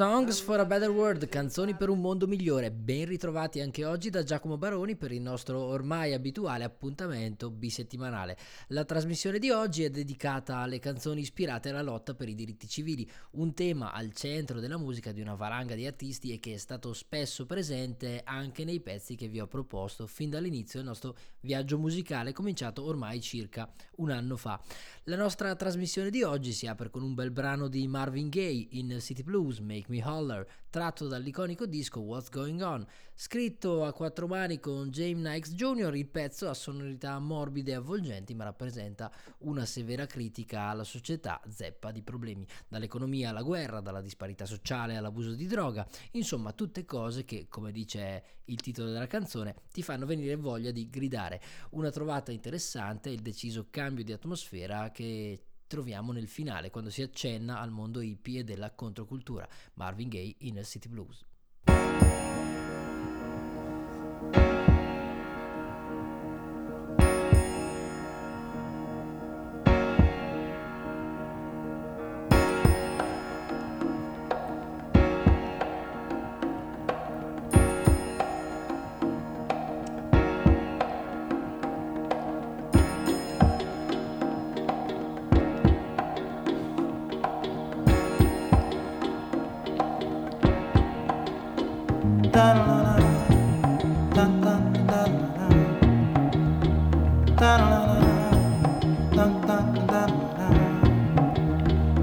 Songs for a Better World, canzoni per un mondo migliore, ben ritrovati anche oggi da Giacomo Baroni per il nostro ormai abituale appuntamento bisettimanale. La trasmissione di oggi è dedicata alle canzoni ispirate alla lotta per i diritti civili, un tema al centro della musica di una valanga di artisti e che è stato spesso presente anche nei pezzi che vi ho proposto fin dall'inizio del nostro viaggio musicale cominciato ormai circa un anno fa. La nostra trasmissione di oggi si apre con un bel brano di Marvin Gaye in City Blues, Make Me Holler, tratto dall'iconico disco What's Going On. Scritto a quattro mani con James Nikes Jr., il pezzo ha sonorità morbide e avvolgenti, ma rappresenta una severa critica alla società zeppa di problemi, dall'economia alla guerra, dalla disparità sociale all'abuso di droga, insomma tutte cose che, come dice il titolo della canzone, ti fanno venire voglia di gridare. Una trovata interessante è il deciso cambio di atmosfera che troviamo nel finale quando si accenna al mondo hippie e della controcultura. Marvin Gaye in City Blues.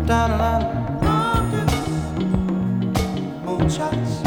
da da da. Moonshots.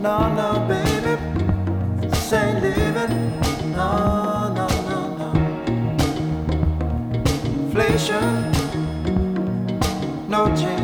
No, no, baby, this living. No, no, no, no. Inflation, no chance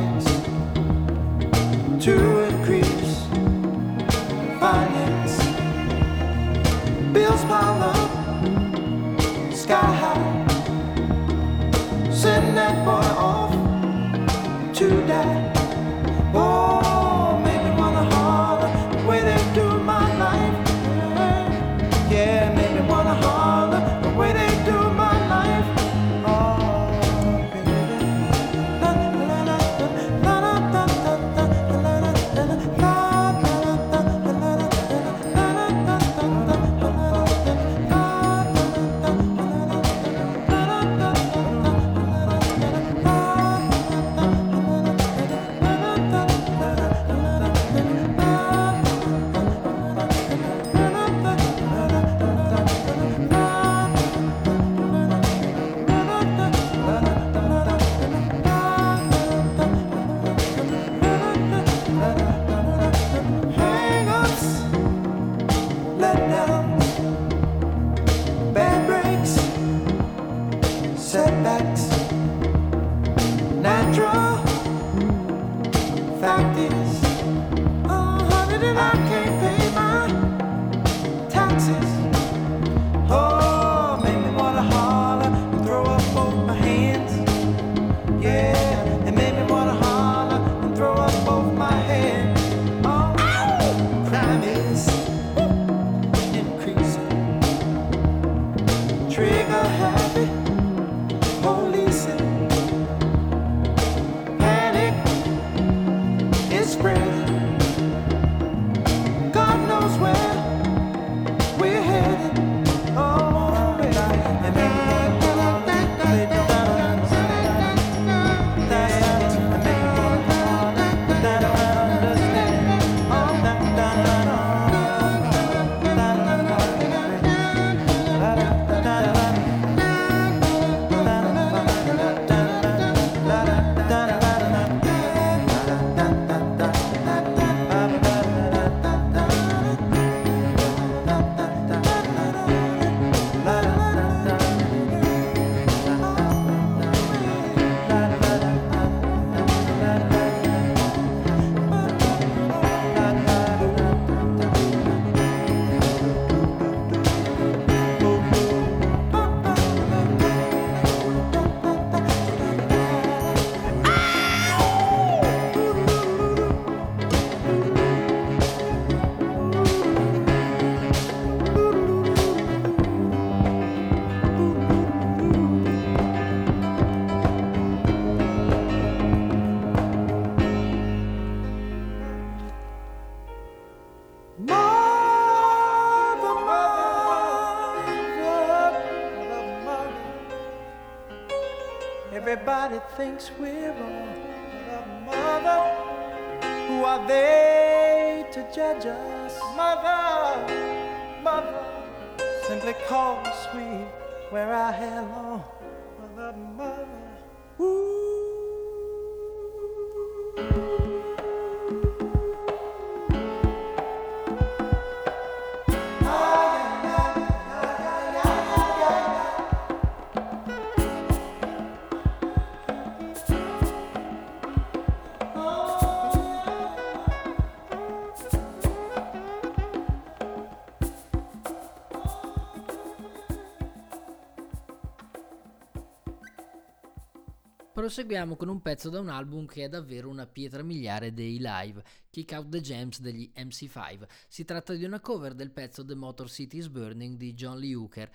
we're wrong. Mother, mother, who are they to judge us? Mother, mother, simply cause we wear our hair long. Mother, mother, ooh. Proseguiamo con un pezzo da un album che è davvero una pietra miliare dei live, Kick Out the Gems degli MC5. Si tratta di una cover del pezzo The Motor City is Burning di John Lee Hooker.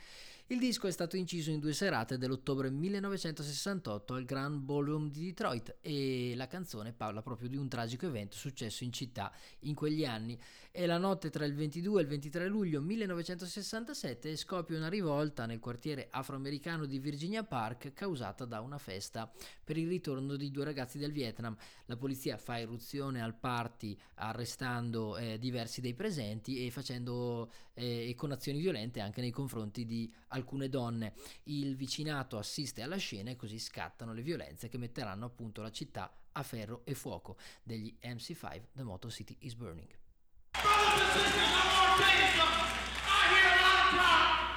Il disco è stato inciso in due serate dell'ottobre 1968 al Grand Ballroom di Detroit e la canzone parla proprio di un tragico evento successo in città in quegli anni. È la notte tra il 22 e il 23 luglio 1967 e scoppia una rivolta nel quartiere afroamericano di Virginia Park causata da una festa per il ritorno di due ragazzi del Vietnam. La polizia fa irruzione al party arrestando eh, diversi dei presenti e facendo eh, con azioni violente anche nei confronti di alcune donne. Il vicinato assiste alla scena e così scattano le violenze che metteranno appunto la città a ferro e fuoco degli MC5 The Motor City is Burning. Brothers and sisters, talk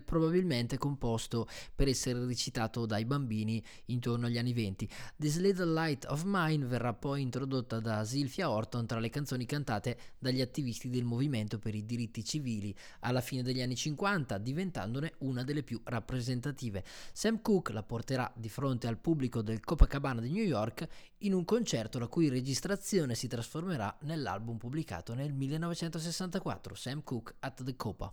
probabilmente composto per essere recitato dai bambini intorno agli anni 20. This Little Light of Mine verrà poi introdotta da Sylvia Orton tra le canzoni cantate dagli attivisti del movimento per i diritti civili alla fine degli anni 50, diventandone una delle più rappresentative. Sam Cooke la porterà di fronte al pubblico del Copacabana di New York in un concerto la cui registrazione si trasformerà nell'album pubblicato nel 1964, Sam Cooke at the Copa.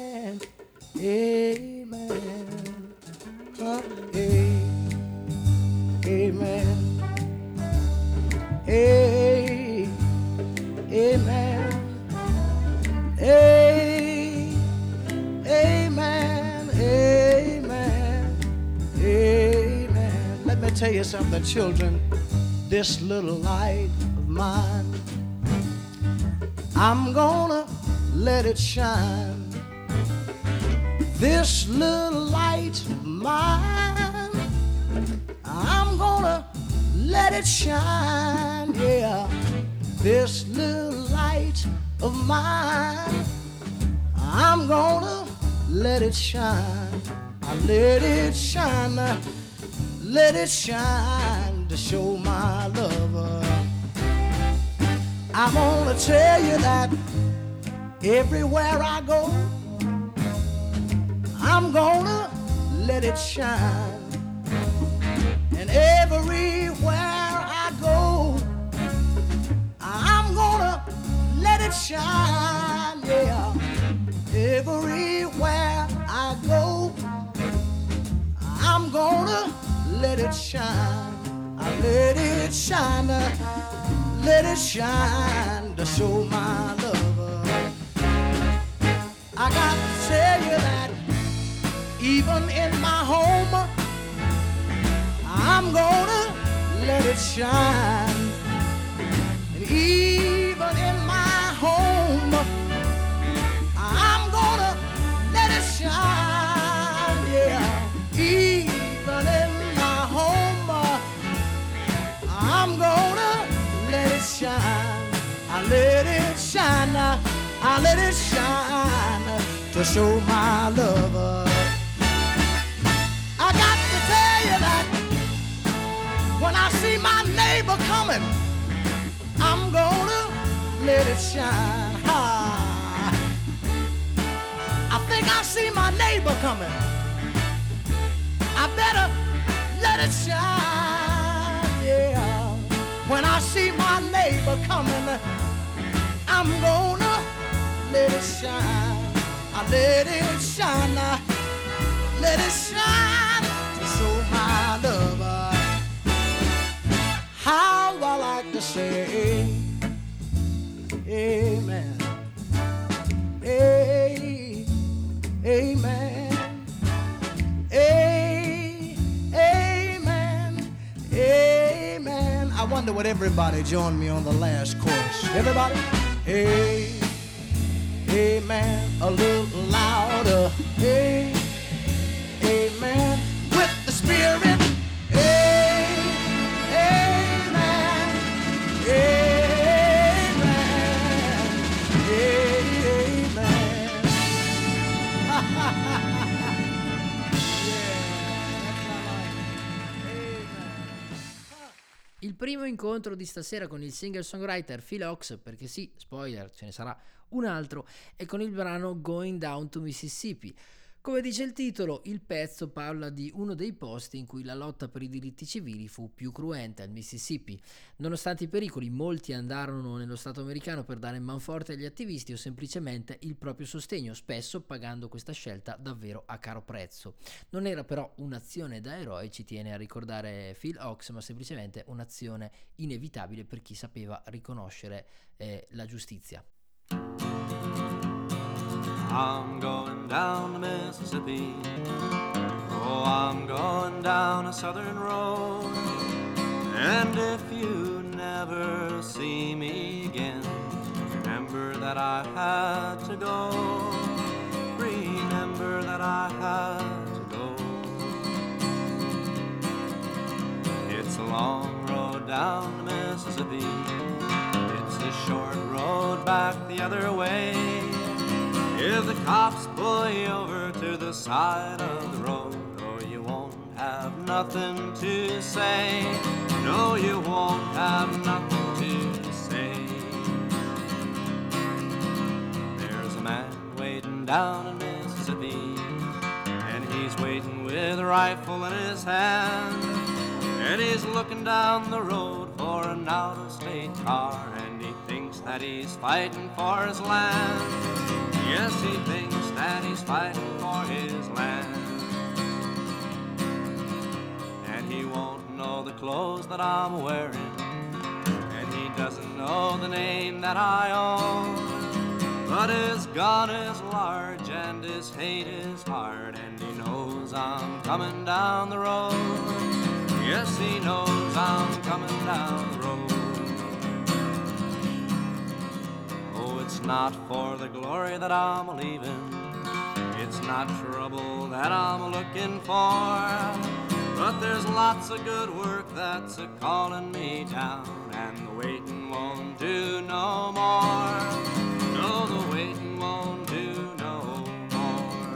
Something, children. This little light of mine, I'm gonna let it shine. This little light of mine, I'm gonna let it shine, yeah. This little light of mine. I'm gonna let it shine. I let it shine. Let it shine to show my lover. I'm gonna tell you that everywhere I go, I'm gonna let it shine. And everywhere I go, I'm gonna let it shine, yeah. Everywhere I go, I'm gonna let it shine. I let it shine, uh, let it shine to show my love. I got to tell you that even in my home, I'm gonna let it shine. And even let it shine, I let it shine to show my lover. I got to tell you that when I see my neighbor coming, I'm gonna let it shine. I think I see my neighbor coming. I better let it shine, yeah. When I see my neighbor coming, I'm gonna let it shine. I let it shine. I let it shine to show my lover how I like to say amen. A- Amen. A- Amen. Amen. I wonder would everybody join me on the last chorus. Everybody? A- Amen. A little louder. A- Amen. With the spirit. A- Amen. Amen. Primo incontro di stasera con il singer-songwriter Phil Ox, perché sì, spoiler, ce ne sarà un altro, è con il brano Going Down to Mississippi. Come dice il titolo, il pezzo parla di uno dei posti in cui la lotta per i diritti civili fu più cruenta, il Mississippi. Nonostante i pericoli, molti andarono nello Stato americano per dare manforte agli attivisti o semplicemente il proprio sostegno, spesso pagando questa scelta davvero a caro prezzo. Non era però un'azione da eroe, ci tiene a ricordare Phil Ox, ma semplicemente un'azione inevitabile per chi sapeva riconoscere eh, la giustizia. I'm going down the Mississippi. Oh, I'm going down a southern road. And if you never see me again, remember that I had to go. Remember that I had to go. It's a long road down the Mississippi. It's a short road back the other way. If the cops pull you over to the side of the road, oh, you won't have nothing to say. No, you won't have nothing to say. There's a man waiting down in Mississippi, and he's waiting with a rifle in his hand. And he's looking down the road for an out of state car, and he thinks that he's fighting for his land. Yes, he thinks that he's fighting for his land. And he won't know the clothes that I'm wearing, and he doesn't know the name that I own. But his gun is large and his hate is hard, and he knows I'm coming down the road. Yes, he knows I'm coming down the road. It's not for the glory that I'm leaving. It's not trouble that I'm looking for. But there's lots of good work that's a calling me down, and the waiting won't do no more. No, the waiting won't do no more.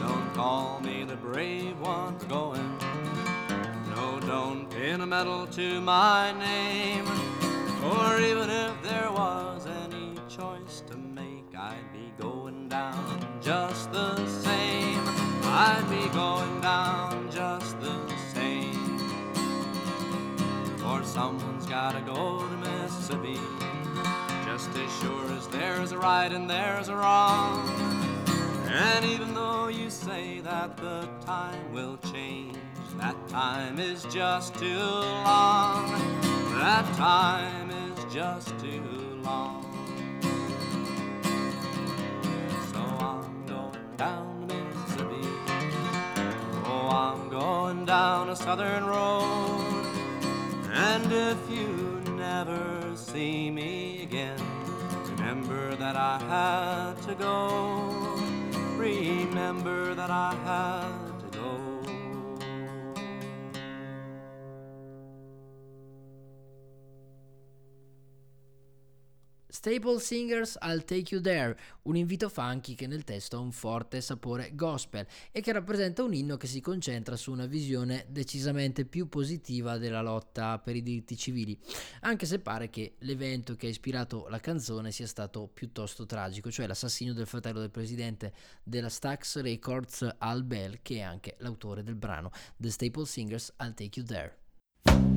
Don't call me the brave one going. No, don't pin a medal to my name. Or even if there was any choice to make, I'd be going down just the same. I'd be going down just the same. For someone's gotta go to Mississippi. Just as sure as there's a right and there's a wrong. And even though you say that the time will change, that time is just too long. That time just too long. So I'm going down to Mississippi. Oh, I'm going down a southern road. And if you never see me again, remember that I had to go. Remember that I had Staple Singers I'll Take You There, un invito funky che nel testo ha un forte sapore gospel e che rappresenta un inno che si concentra su una visione decisamente più positiva della lotta per i diritti civili, anche se pare che l'evento che ha ispirato la canzone sia stato piuttosto tragico, cioè l'assassinio del fratello del presidente della Stax Records Al Bell, che è anche l'autore del brano The Staple Singers I'll Take You There.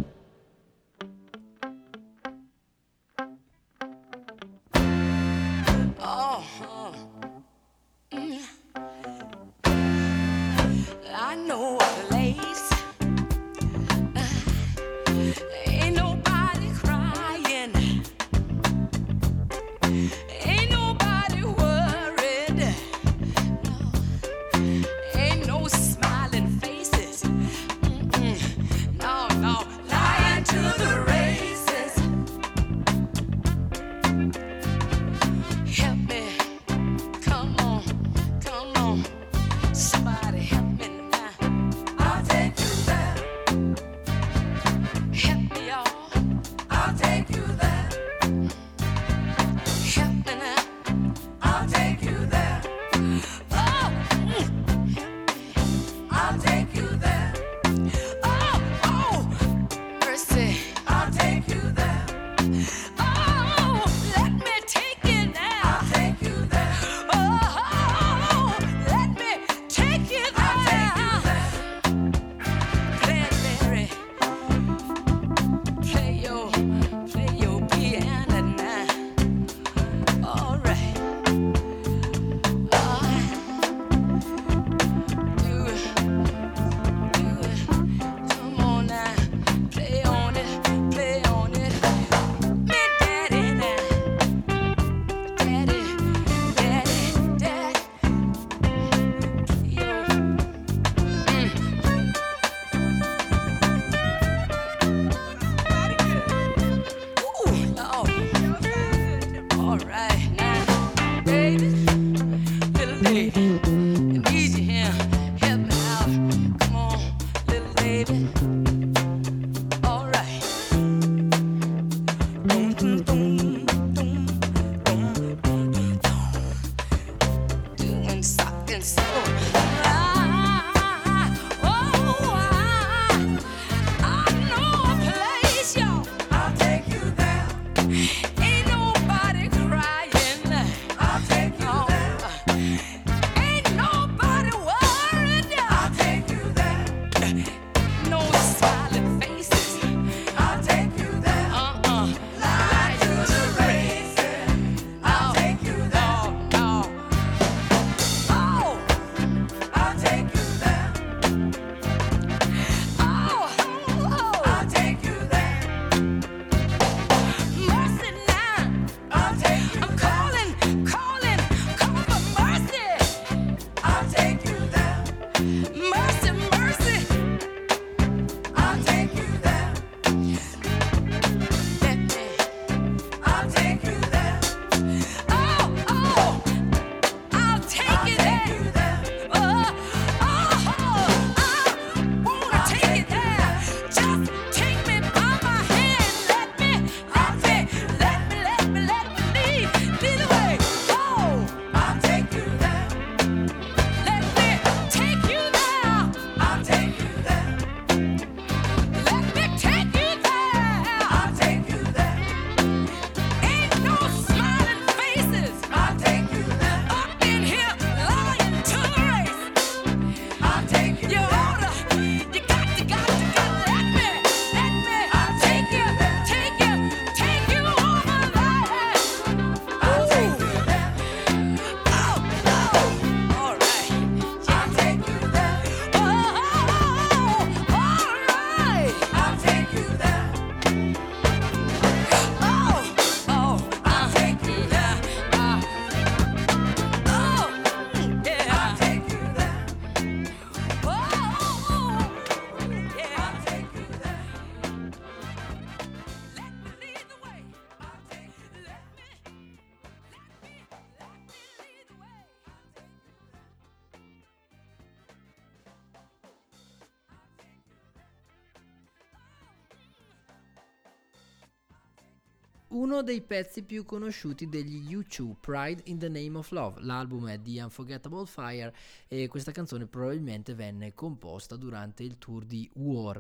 Dei pezzi più conosciuti degli U2, Pride in the Name of Love. L'album è The Unforgettable Fire e questa canzone probabilmente venne composta durante il tour di War.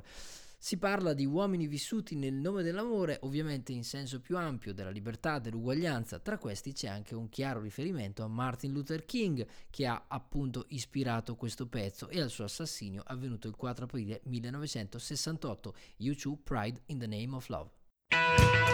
Si parla di uomini vissuti nel nome dell'amore, ovviamente in senso più ampio della libertà, dell'uguaglianza. Tra questi c'è anche un chiaro riferimento a Martin Luther King, che ha appunto ispirato questo pezzo e al suo assassinio avvenuto il 4 aprile 1968. U2 Pride in the Name of Love.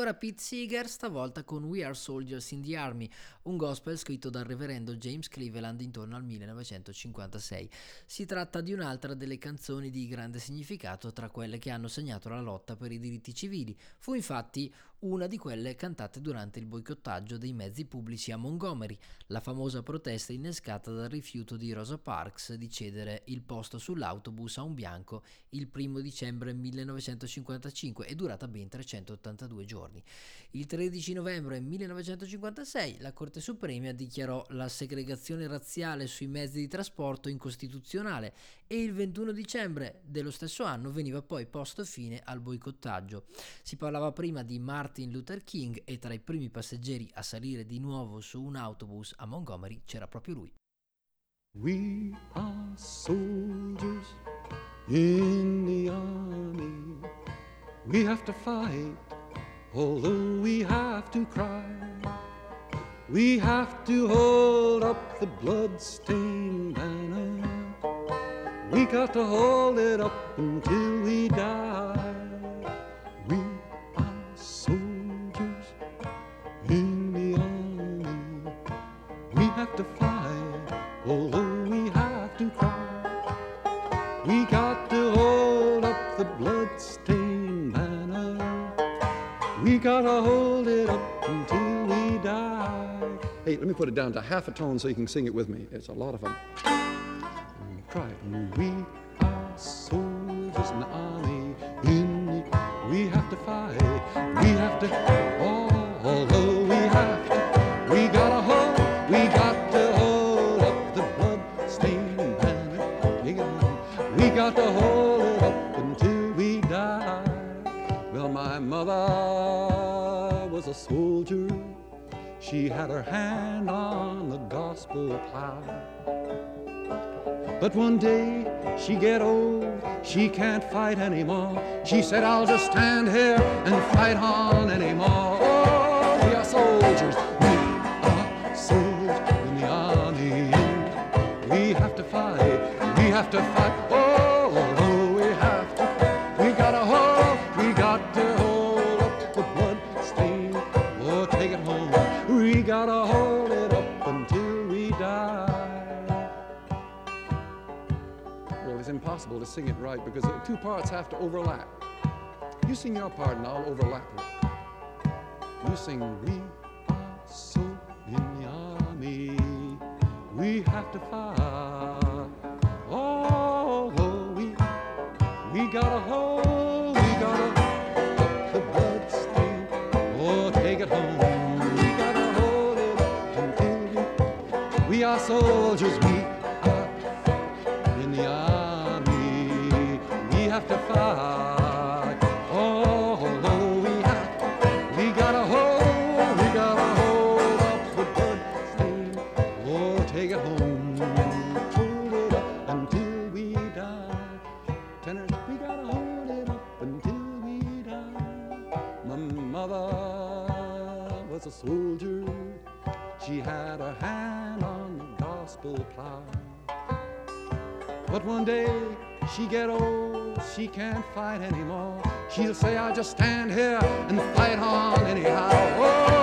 Ancora Pete Seeger, stavolta con We Are Soldiers in the Army, un gospel scritto dal reverendo James Cleveland intorno al 1956. Si tratta di un'altra delle canzoni di grande significato tra quelle che hanno segnato la lotta per i diritti civili. Fu infatti una di quelle cantate durante il boicottaggio dei mezzi pubblici a Montgomery, la famosa protesta innescata dal rifiuto di Rosa Parks di cedere il posto sull'autobus a un bianco il primo dicembre 1955 e durata ben 382 giorni. Il 13 novembre 1956 la Corte Suprema dichiarò la segregazione razziale sui mezzi di trasporto incostituzionale e il 21 dicembre dello stesso anno veniva poi posto fine al boicottaggio. Si parlava prima di Martin Luther King e tra i primi passeggeri a salire di nuovo su un autobus a Montgomery c'era proprio lui. We are soldiers in the army. We have to fight, although we have to cry. We have to hold up the blood-stained banner. We got to hold it up until we die. We are soldiers in the army. We have to fight, although we have to cry. We got to hold up the blood-stained banner. We gotta hold it up until we die. Hey, let me put it down to half a tone so you can sing it with me. It's a lot of fun. We are soldiers in the army. In we have to fight. We have to. Although we have to, we gotta hold. We got to hold up the blood-stained banner. Take. We got to hold it up until we die. Well, my mother was a soldier. She had her hand on the gospel plow. But one day she get old, she can't fight anymore. She said, I'll just stand here and fight on anymore. Oh, we are soldiers, we are soldiers in the army. We have to fight, we have to fight. Oh, impossible to sing it right because the two parts have to overlap. You sing your part and I'll overlap it. You sing, We are so army. We have to fight. Oh, oh, we, we gotta hold, we gotta up the blood stain. Oh, take it home. We gotta hold it until we are soldiers. She get old, she can't fight anymore. She'll say, I'll just stand here and fight on anyhow. Oh,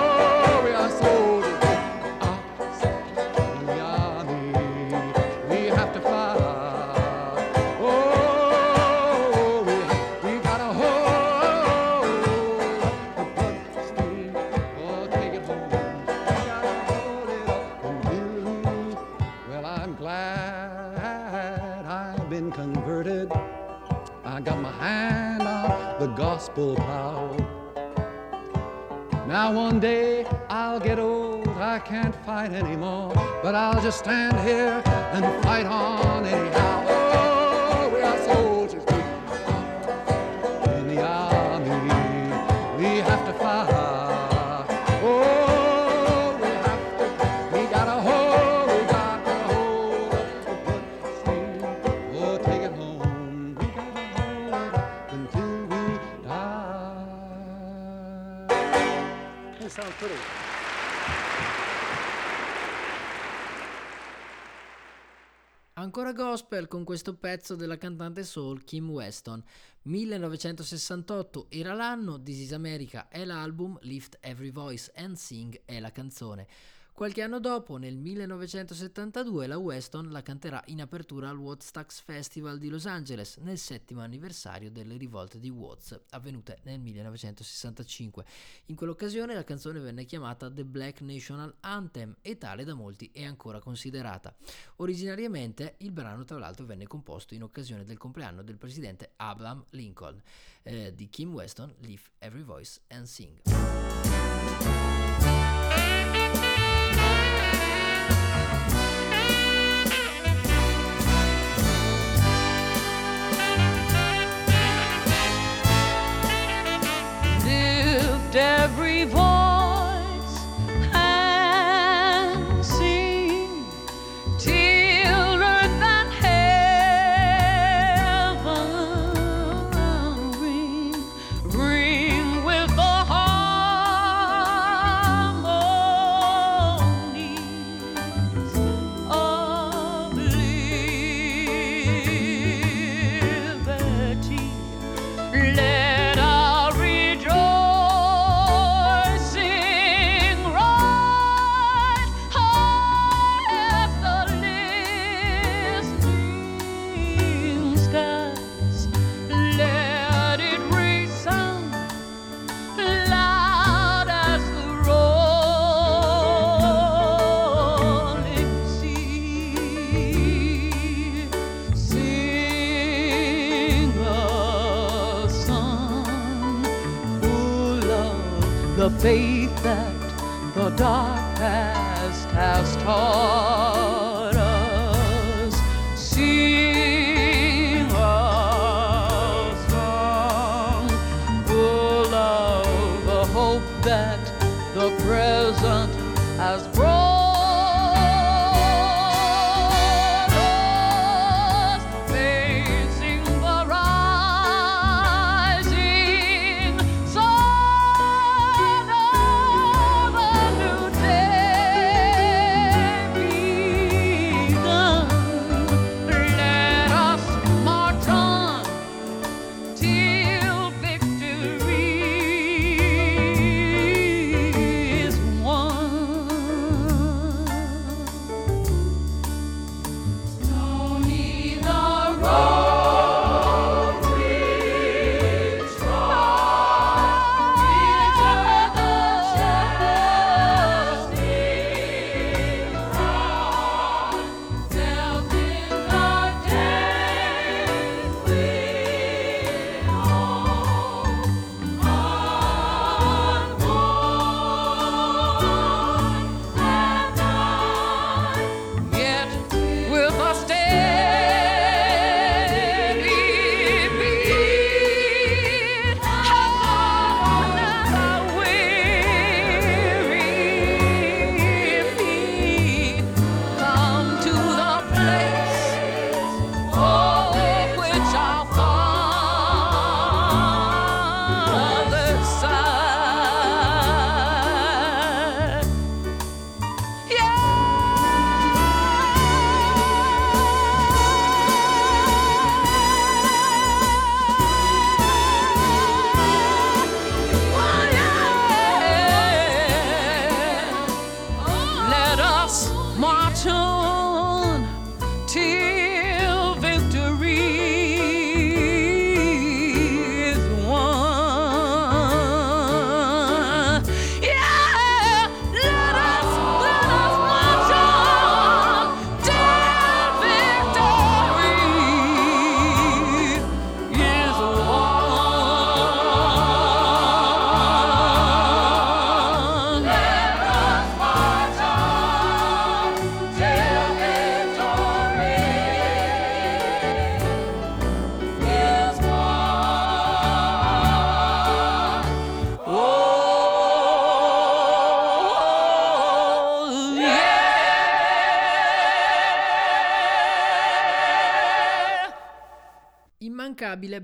just stand here questo pezzo della cantante soul Kim Weston. 1968 era l'anno, This is America è l'album, Lift Every Voice and Sing è la canzone. Qualche anno dopo, nel 1972, la Weston la canterà in apertura al Woodstock Festival di Los Angeles, nel settimo anniversario delle rivolte di Watts, avvenute nel 1965. In quell'occasione la canzone venne chiamata The Black National Anthem e tale da molti è ancora considerata. Originariamente il brano tra l'altro venne composto in occasione del compleanno del presidente Abraham Lincoln. Eh, di Kim Weston, Lift Every Voice and Sing. every voice. Faith that the dark past has taught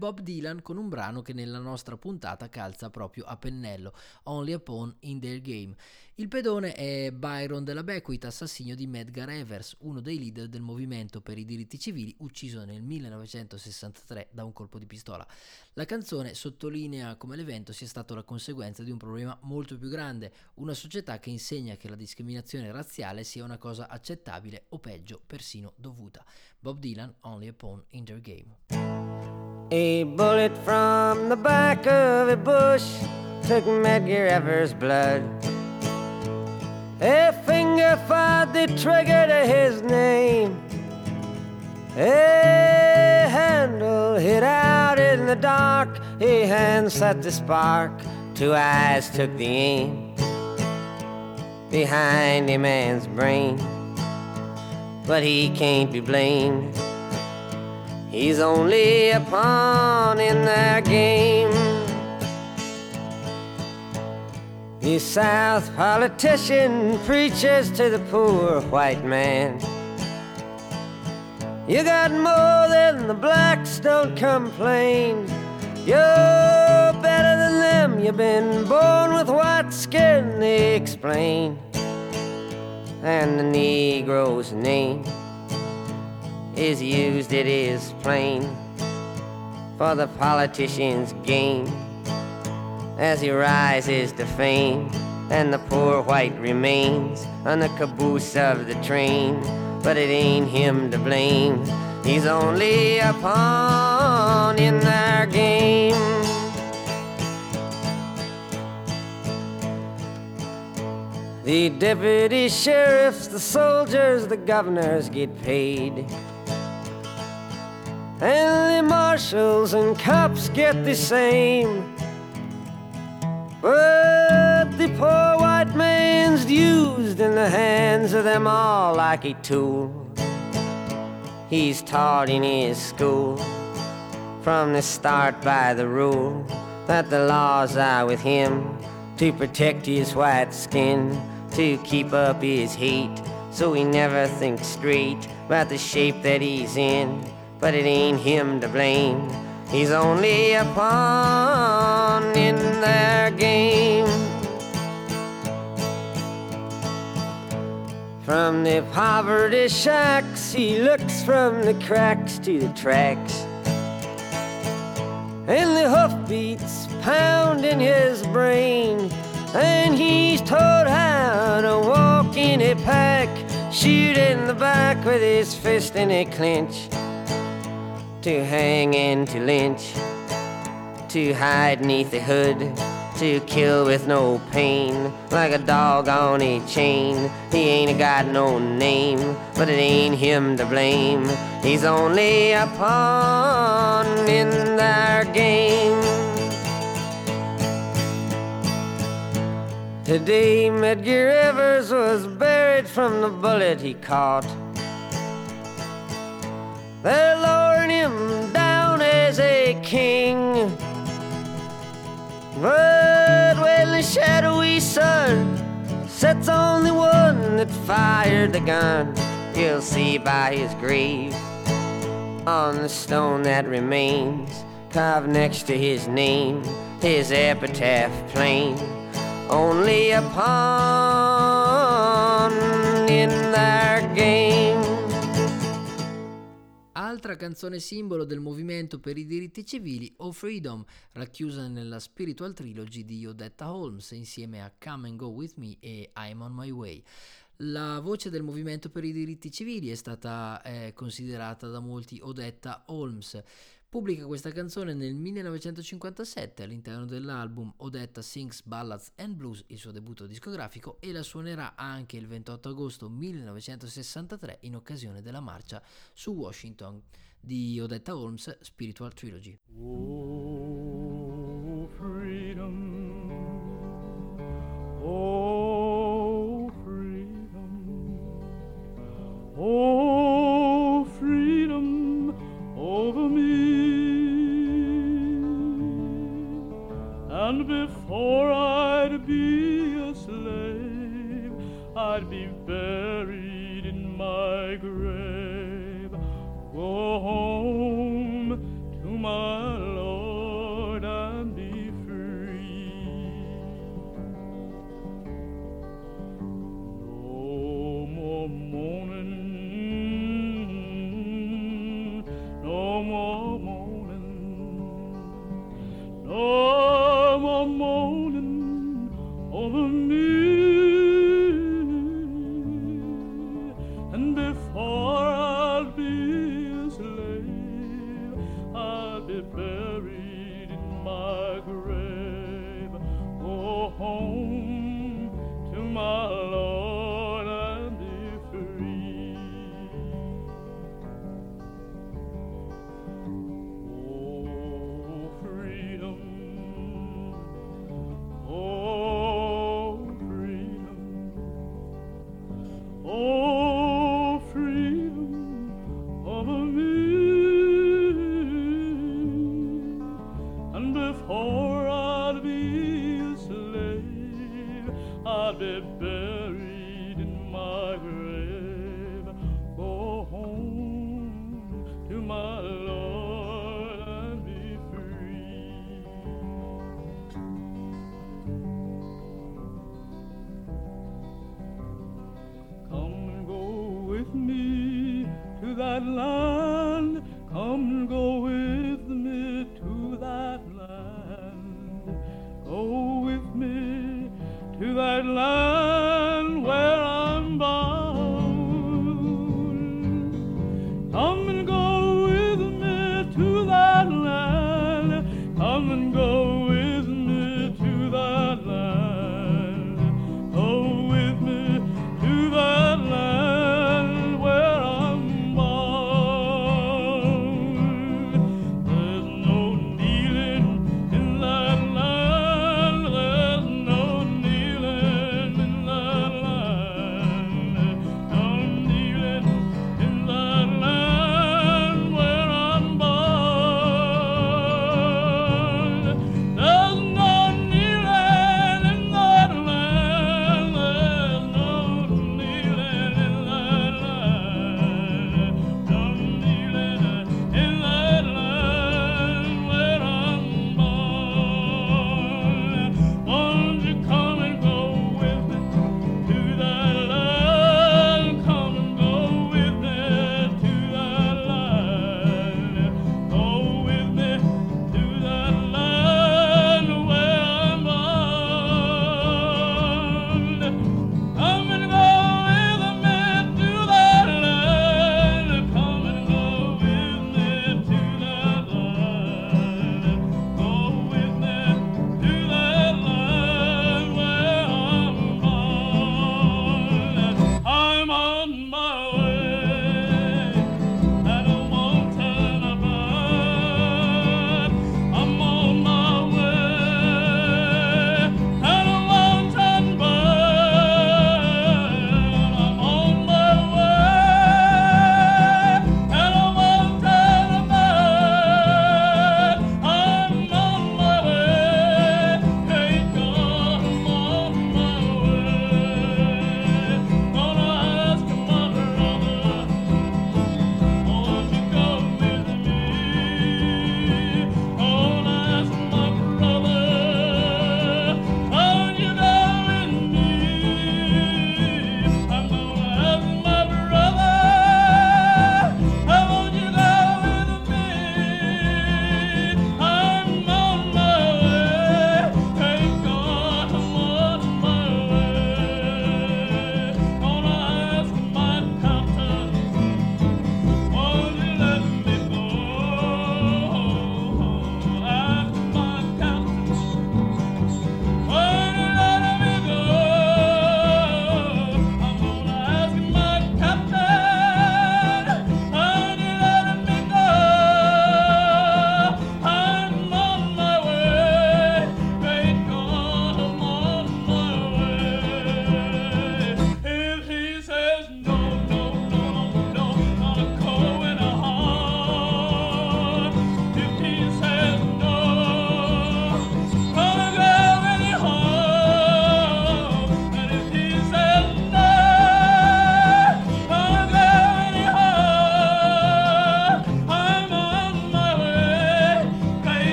Bob Dylan con un brano che nella nostra puntata calza proprio a pennello, Only Pawn in Their Game. Il pedone è Byron della Beckwith, assassino di Medgar Evers, uno dei leader del movimento per i diritti civili, ucciso nel 1963 da un colpo di pistola. La canzone sottolinea come l'evento sia stato la conseguenza di un problema molto più grande, una società che insegna che la discriminazione razziale sia una cosa accettabile o peggio persino dovuta. Bob Dylan, Only Pawn in Their Game. A bullet from the back of a bush took Medgar Evers' blood. A finger fired the trigger to his name. A handle hit out in the dark. A hand set the spark. Two eyes took the aim behind a man's brain. But he can't be blamed. He's only a pawn in their game. The South politician preaches to the poor white man. You got more than the blacks, don't complain. You're better than them, you've been born with white skin, they explain. And the Negro's name is used, it is plain, for the politician's gain as he rises to fame, and the poor white remains on the caboose of the train. But it ain't him to blame, he's only a pawn in their game. The deputy sheriffs, the soldiers, the governors get paid. And the marshals and cops get the same. But the poor white man's used in the hands of them all like a tool. He's taught in his school from the start by the rule that the laws are with him to protect his white skin, to keep up his heat, so he never thinks straight about the shape that he's in. But it ain't him to blame, he's only a pawn in their game. From the poverty shacks, he looks from the cracks to the tracks. And the hoofbeats pound in his brain. And he's taught how to walk in a pack, shoot in the back with his fist in a clinch. To hang and to lynch, to hide neath the hood, to kill with no pain, like a dog on a chain. He ain't got no name, but it ain't him to blame. He's only a pawn in their game. Today, Medgar Evers was buried from the bullet he caught. They're lowering him down as a king. But when the shadowy sun sets on the one that fired the gun, you'll see by his grave on the stone that remains, carved next to his name, his epitaph plain. Only pawn in their game. Altra canzone simbolo del movimento per i diritti civili, O Freedom, racchiusa nella Spiritual Trilogy di Odetta Holmes insieme a Come and Go With Me e I'm On My Way. La voce del movimento per i diritti civili è stata eh, considerata da molti Odetta Holmes. Pubblica questa canzone nel 1957 all'interno dell'album Odetta Sings Ballads and Blues, il suo debutto discografico, e la suonerà anche il 28 agosto 1963 in occasione della marcia su Washington di Odetta Holmes Spiritual Trilogy. Oh, freedom. Oh, freedom. Oh, before I'd be a slave, I'd be buried in my grave. Go home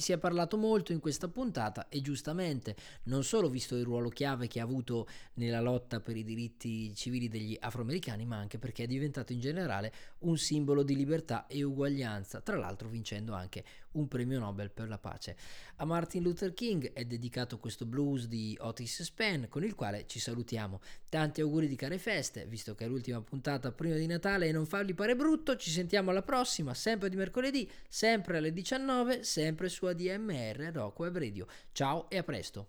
si è parlato molto in questa puntata e giustamente, non solo visto il ruolo chiave che ha avuto nella lotta per i diritti civili degli afroamericani, ma anche perché è diventato in generale un simbolo di libertà e uguaglianza, tra l'altro vincendo anche un premio Nobel per la pace. A Martin Luther King è dedicato questo blues di Otis Spann con il quale ci salutiamo. Tanti auguri di care feste, visto che è l'ultima puntata prima di Natale e non farli pare brutto, ci sentiamo alla prossima, sempre di mercoledì, sempre alle 19, sempre su ADMR Rock Web Radio. Ciao e a presto.